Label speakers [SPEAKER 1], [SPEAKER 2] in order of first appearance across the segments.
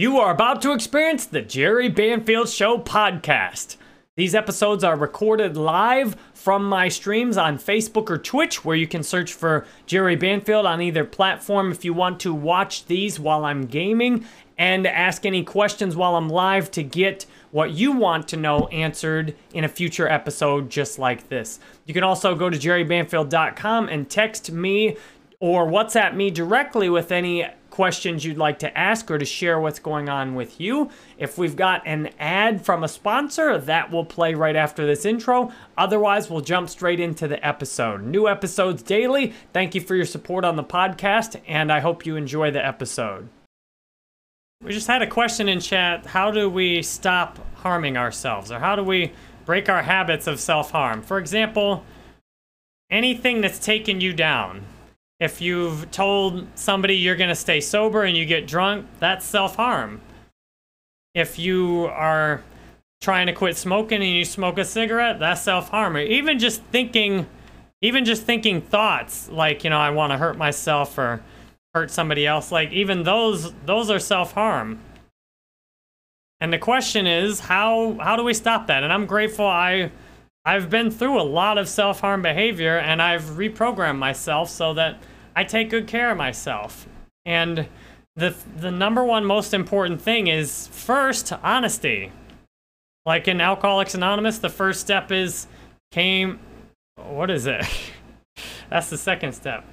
[SPEAKER 1] You are about to experience the Jerry Banfield Show podcast. These episodes are recorded live from my streams on Facebook or Twitch, where you can search for Jerry Banfield on either platform if you want to watch these while I'm gaming and ask any questions while I'm live to get what you want to know answered in a future episode just like this. You can also go to jerrybanfield.com and text me or WhatsApp me directly with any questions you'd like to ask or to share what's going on with you. If we've got an ad from a sponsor, that will play right after this intro. Otherwise, we'll jump straight into the episode. New episodes daily. Thank you for your support on the podcast, and I hope you enjoy the episode. We just had a question in chat. How do we stop harming ourselves? Or how do we break our habits of self harm? For example, anything that's taken you down if you've told somebody you're going to stay sober and you get drunk, that's self harm. If you are trying to quit smoking and you smoke a cigarette, that's self harm. Even just thinking, even just thinking thoughts like, you know, I want to hurt myself or hurt somebody else, like even those, those are self harm. And the question is, how how do we stop that? And I'm grateful I I've been through a lot of self harm behavior and I've reprogrammed myself so that I take good care of myself. And the the number one most important thing is first honesty. Like in Alcoholics Anonymous, the first step is came what is it? That's the second step.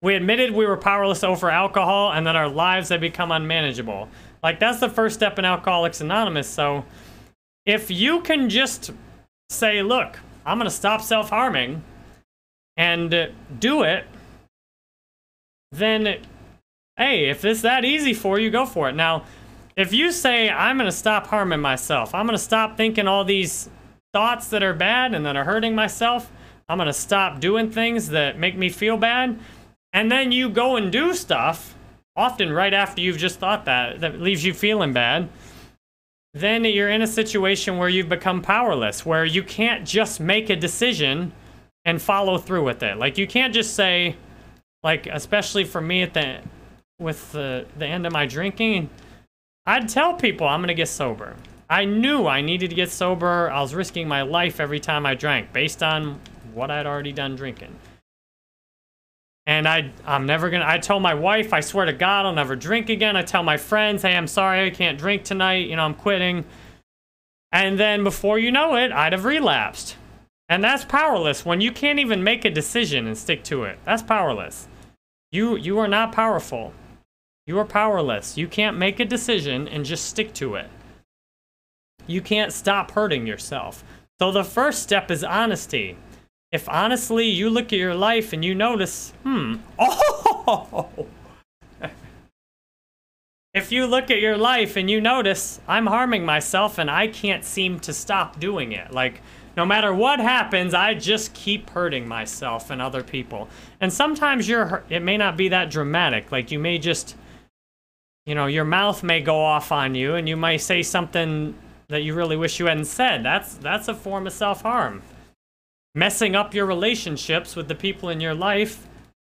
[SPEAKER 1] We admitted we were powerless over alcohol and that our lives had become unmanageable. Like that's the first step in Alcoholics Anonymous. So if you can just say, look, I'm going to stop self-harming and do it, then hey, if it's that easy for you, go for it. Now, if you say, I'm going to stop harming myself, I'm going to stop thinking all these thoughts that are bad and that are hurting myself, I'm going to stop doing things that make me feel bad, and then you go and do stuff, often right after you've just thought that, that leaves you feeling bad, then you're in a situation where you've become powerless, where you can't just make a decision and follow through with it. Like you can't just say, like especially for me at the with the the end of my drinking, I'd tell people I'm gonna get sober. I knew I needed to get sober. I was risking my life every time I drank based on what I'd already done drinking. And I, I'm never gonna, I told my wife, I swear to God, I'll never drink again. I tell my friends, hey, I'm sorry, I can't drink tonight. You know, I'm quitting. And then before you know it, I'd have relapsed. And that's powerless when you can't even make a decision and stick to it. That's powerless. You you are not powerful. You are powerless. You can't make a decision and just stick to it. You can't stop hurting yourself. So the first step is honesty. If honestly you look at your life and you notice, hmm, oh, if you look at your life and you notice, I'm harming myself and I can't seem to stop doing it. Like, no matter what happens, I just keep hurting myself and other people. And sometimes you're it may not be that dramatic. Like you may just you know, your mouth may go off on you and you might say something that you really wish you hadn't said. That's that's a form of self-harm. Messing up your relationships with the people in your life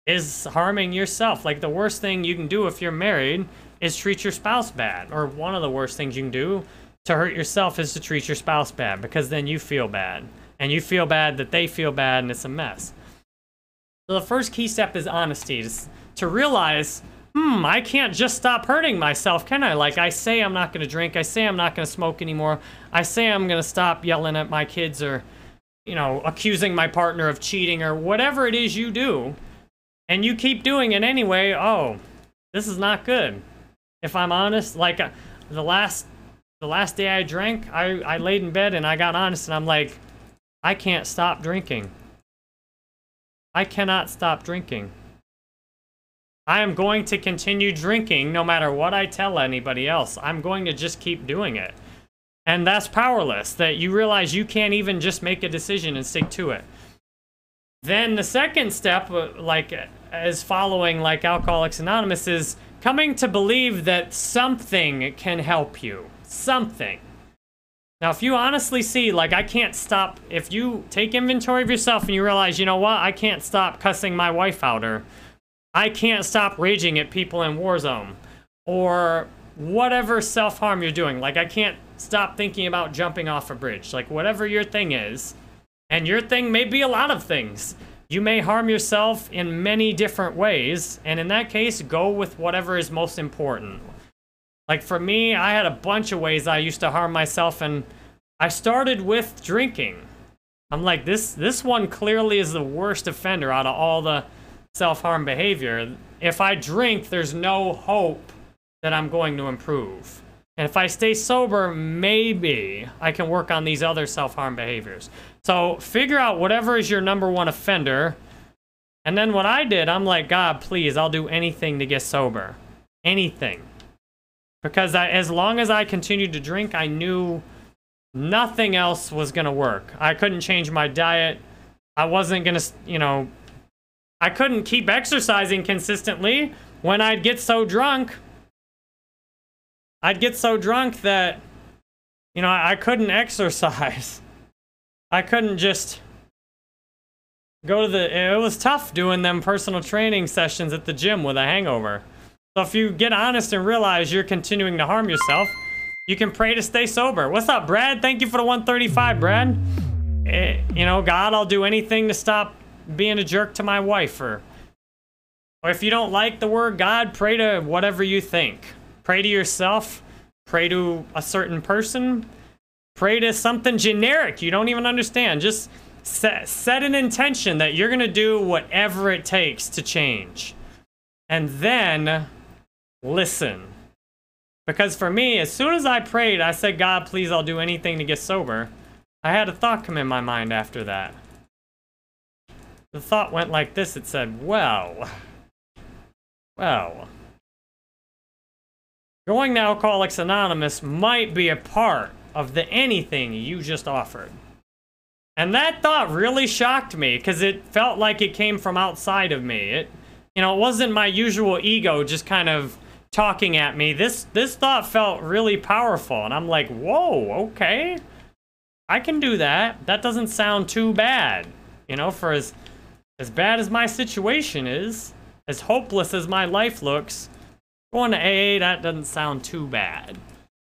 [SPEAKER 1] is harming yourself. Like the worst thing you can do if you're married is treat your spouse bad. Or one of the worst things you can do to hurt yourself is to treat your spouse bad because then you feel bad. And you feel bad that they feel bad and it's a mess. So the first key step is honesty. To realize, hmm, I can't just stop hurting myself, can I? Like I say I'm not going to drink. I say I'm not going to smoke anymore. I say I'm going to stop yelling at my kids or, you know, accusing my partner of cheating or whatever it is you do. And you keep doing it anyway. Oh, this is not good. If I'm honest, like uh, the last the last day I drank, I, I laid in bed and I got honest and I'm like, I can't stop drinking. I cannot stop drinking. I am going to continue drinking no matter what I tell anybody else. I'm going to just keep doing it. And that's powerless, that you realize you can't even just make a decision and stick to it. Then the second step, uh, like, is following like Alcoholics Anonymous, is coming to believe that something can help you something. Now, if you honestly see, like, I can't stop, if you take inventory of yourself and you realize, you know what, I can't stop cussing my wife out, or I can't stop raging at people in Warzone, or whatever self harm you're doing. Like, I can't stop thinking about jumping off a bridge. Like, whatever your thing is, and your thing may be a lot of things. You may harm yourself in many different ways, and in that case, go with whatever is most important. Like for me, I had a bunch of ways I used to harm myself, and I started with drinking. I'm like, this this one clearly is the worst offender out of all the self-harm behavior. If I drink, there's no hope that I'm going to improve. And if I stay sober, maybe I can work on these other self-harm behaviors. So figure out whatever is your number one offender. And then what I did, I'm like, God, please, I'll do anything to get sober. Anything. Because I, as long as I continued to drink, I knew nothing else was going to work. I couldn't change my diet. I wasn't going to, you know, I couldn't keep exercising consistently when I'd get so drunk. I'd get so drunk that, you know, I, I couldn't exercise. I couldn't just go to the. It was tough doing them personal training sessions at the gym with a hangover. So if you get honest and realize you're continuing to harm yourself, you can pray to stay sober. What's up, Brad? Thank you for the 135, Brad. Eh, you know, God, I'll do anything to stop being a jerk to my wife. Or, or if you don't like the word God, pray to whatever you think. Pray to yourself. Pray to a certain person. Pray to something generic you don't even understand. Just set, set an intention that you're going to do whatever it takes to change. And then listen. Because for me, as soon as I prayed, I said, God, please, I'll do anything to get sober. I had a thought come in my mind after that. The thought went like this. It said, well, well, going to Alcoholics Anonymous might be a part of the anything you just offered. And that thought really shocked me because it felt like it came from outside of me. It, you know, it wasn't my usual ego just kind of talking at me. This this thought felt really powerful, and I'm like, whoa, okay, I can do that. That doesn't sound too bad, you know. For as as bad as my situation is, as hopeless as my life looks, going to AA that doesn't sound too bad.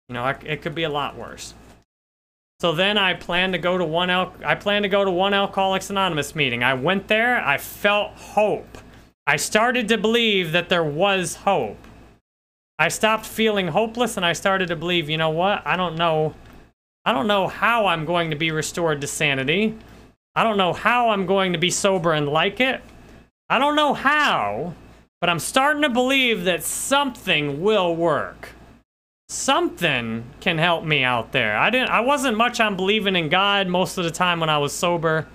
[SPEAKER 1] You know, it could be a lot worse. So then I plan to go to one Al- I plan to go to one Alcoholics Anonymous meeting. I went there. I felt hope. I started to believe that there was hope. I stopped feeling hopeless and I started to believe, you know what? I don't know. I don't know how I'm going to be restored to sanity. I don't know how I'm going to be sober and like it. I don't know how, but I'm starting to believe that something will work. Something can help me out there. I didn't I wasn't much on believing in God most of the time when I was sober.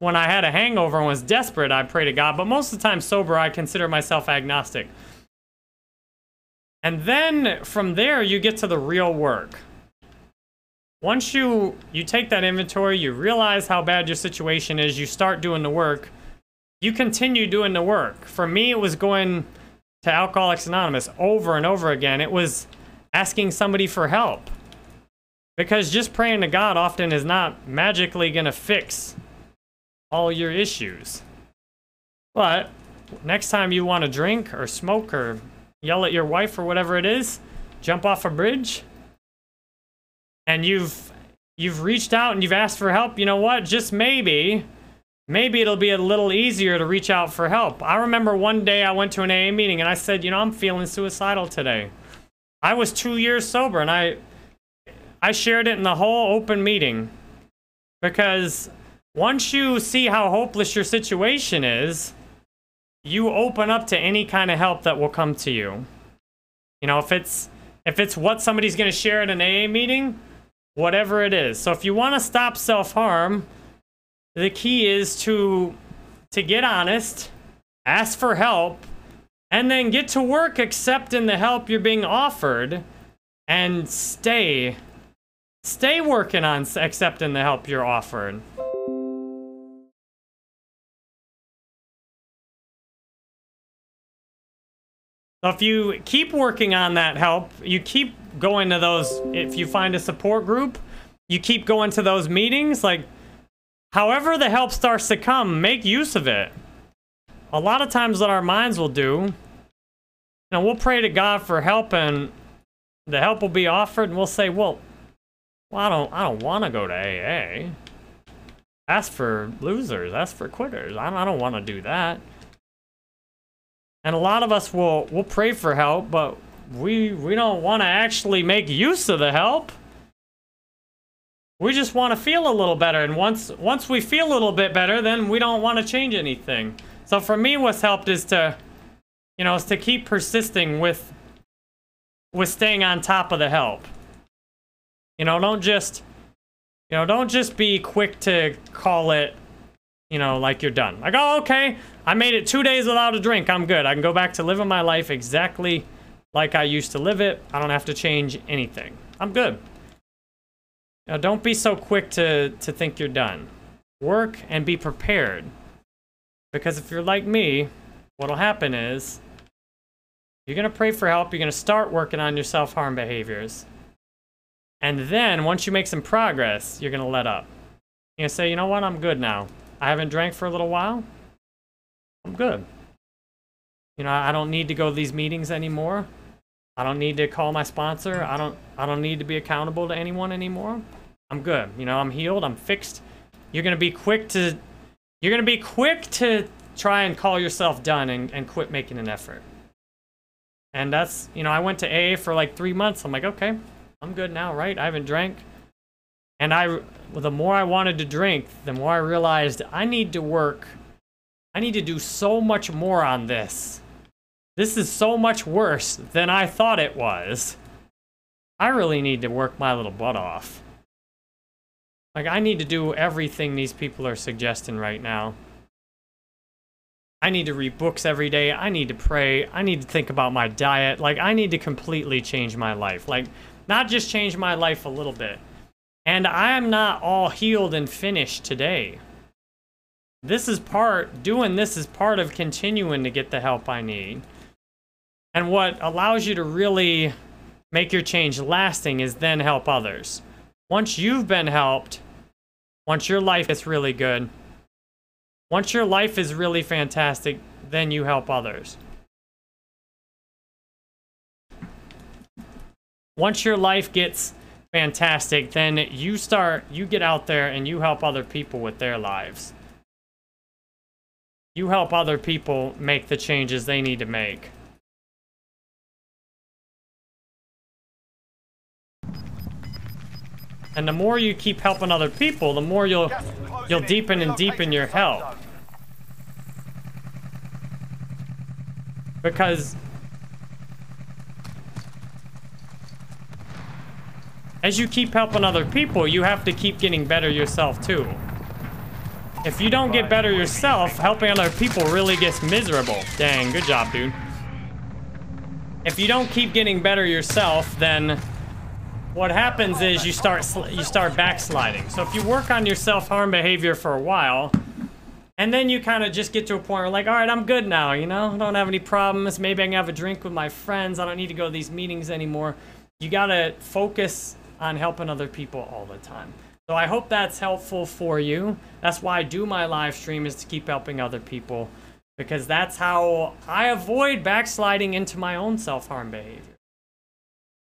[SPEAKER 1] When I had a hangover and was desperate, I pray to God, but most of the time sober, I consider myself agnostic. And then from there, you get to the real work. Once you, you take that inventory, you realize how bad your situation is, you start doing the work, you continue doing the work. For me, it was going to Alcoholics Anonymous over and over again. It was asking somebody for help. Because just praying to God often is not magically going to fix all your issues. But next time you want to drink or smoke or yell at your wife or whatever it is, jump off a bridge, and you've you've reached out and you've asked for help, you know what? Just maybe maybe it'll be a little easier to reach out for help. I remember one day I went to an AA meeting and I said, "You know, I'm feeling suicidal today." I was 2 years sober and I I shared it in the whole open meeting because once you see how hopeless your situation is, you open up to any kind of help that will come to you. You know, if it's if it's what somebody's going to share at an AA meeting, whatever it is. So if you want to stop self-harm, the key is to to get honest, ask for help, and then get to work accepting the help you're being offered and stay stay working on accepting the help you're offered. So if you keep working on that help, you keep going to those, if you find a support group, you keep going to those meetings, like, however the help starts to come, make use of it. A lot of times what our minds will do know, we'll pray to God for help and the help will be offered and we'll say, well, well I don't, I don't want to go to AA. That's for losers. That's for quitters. I don't, I don't want to do that. And a lot of us will, will pray for help, but we, we don't want to actually make use of the help. We just want to feel a little better. And once, once we feel a little bit better, then we don't want to change anything. So for me, what's helped is to, you know, is to keep persisting with, with staying on top of the help. You know, don't just, you know, don't just be quick to call it, you know, like you're done. Like, oh, okay, I made it two days without a drink. I'm good. I can go back to living my life exactly like I used to live it. I don't have to change anything. I'm good. Now, don't be so quick to, to think you're done. Work and be prepared. Because if you're like me, what'll happen is you're going to pray for help. You're going to start working on your self-harm behaviors. And then once you make some progress, you're going to let up. You're going to say, you know what? I'm good now. I haven't drank for a little while. I'm good. You know, I don't need to go to these meetings anymore. I don't need to call my sponsor. I don't I don't need to be accountable to anyone anymore. I'm good. You know, I'm healed. I'm fixed. You're going to be quick to you're going to be quick to try and call yourself done and, and quit making an effort. And that's, you know, I went to AA for like three months. I'm like, okay, I'm good now, right? I haven't drank. And I, well, the more I wanted to drink, the more I realized I need to work. I need to do so much more on this. This is so much worse than I thought it was. I really need to work my little butt off. Like, I need to do everything these people are suggesting right now. I need to read books every day. I need to pray. I need to think about my diet. Like, I need to completely change my life. Like, not just change my life a little bit. And I am not all healed and finished today. This is part, doing this is part of continuing to get the help I need. And what allows you to really make your change lasting is then help others. Once you've been helped, once your life is really good, once your life is really fantastic, then you help others. Once your life gets fantastic, then you start, you get out there and you help other people with their lives. You help other people make the changes they need to make. And the more you keep helping other people, the more you'll you'll deepen and deepen your help. Because as you keep helping other people, you have to keep getting better yourself too. If you don't get better yourself, helping other people really gets miserable. Dang, good job, dude. If you don't keep getting better yourself, then what happens is you start you start backsliding. So if you work on your self-harm behavior for a while, and then you kind of just get to a point where like, all right, I'm good now, you know? I don't have any problems. Maybe I can have a drink with my friends. I don't need to go to these meetings anymore. You got to focus on helping other people all the time. So I hope that's helpful for you. That's why I do my live stream is to keep helping other people because that's how I avoid backsliding into my own self-harm behavior.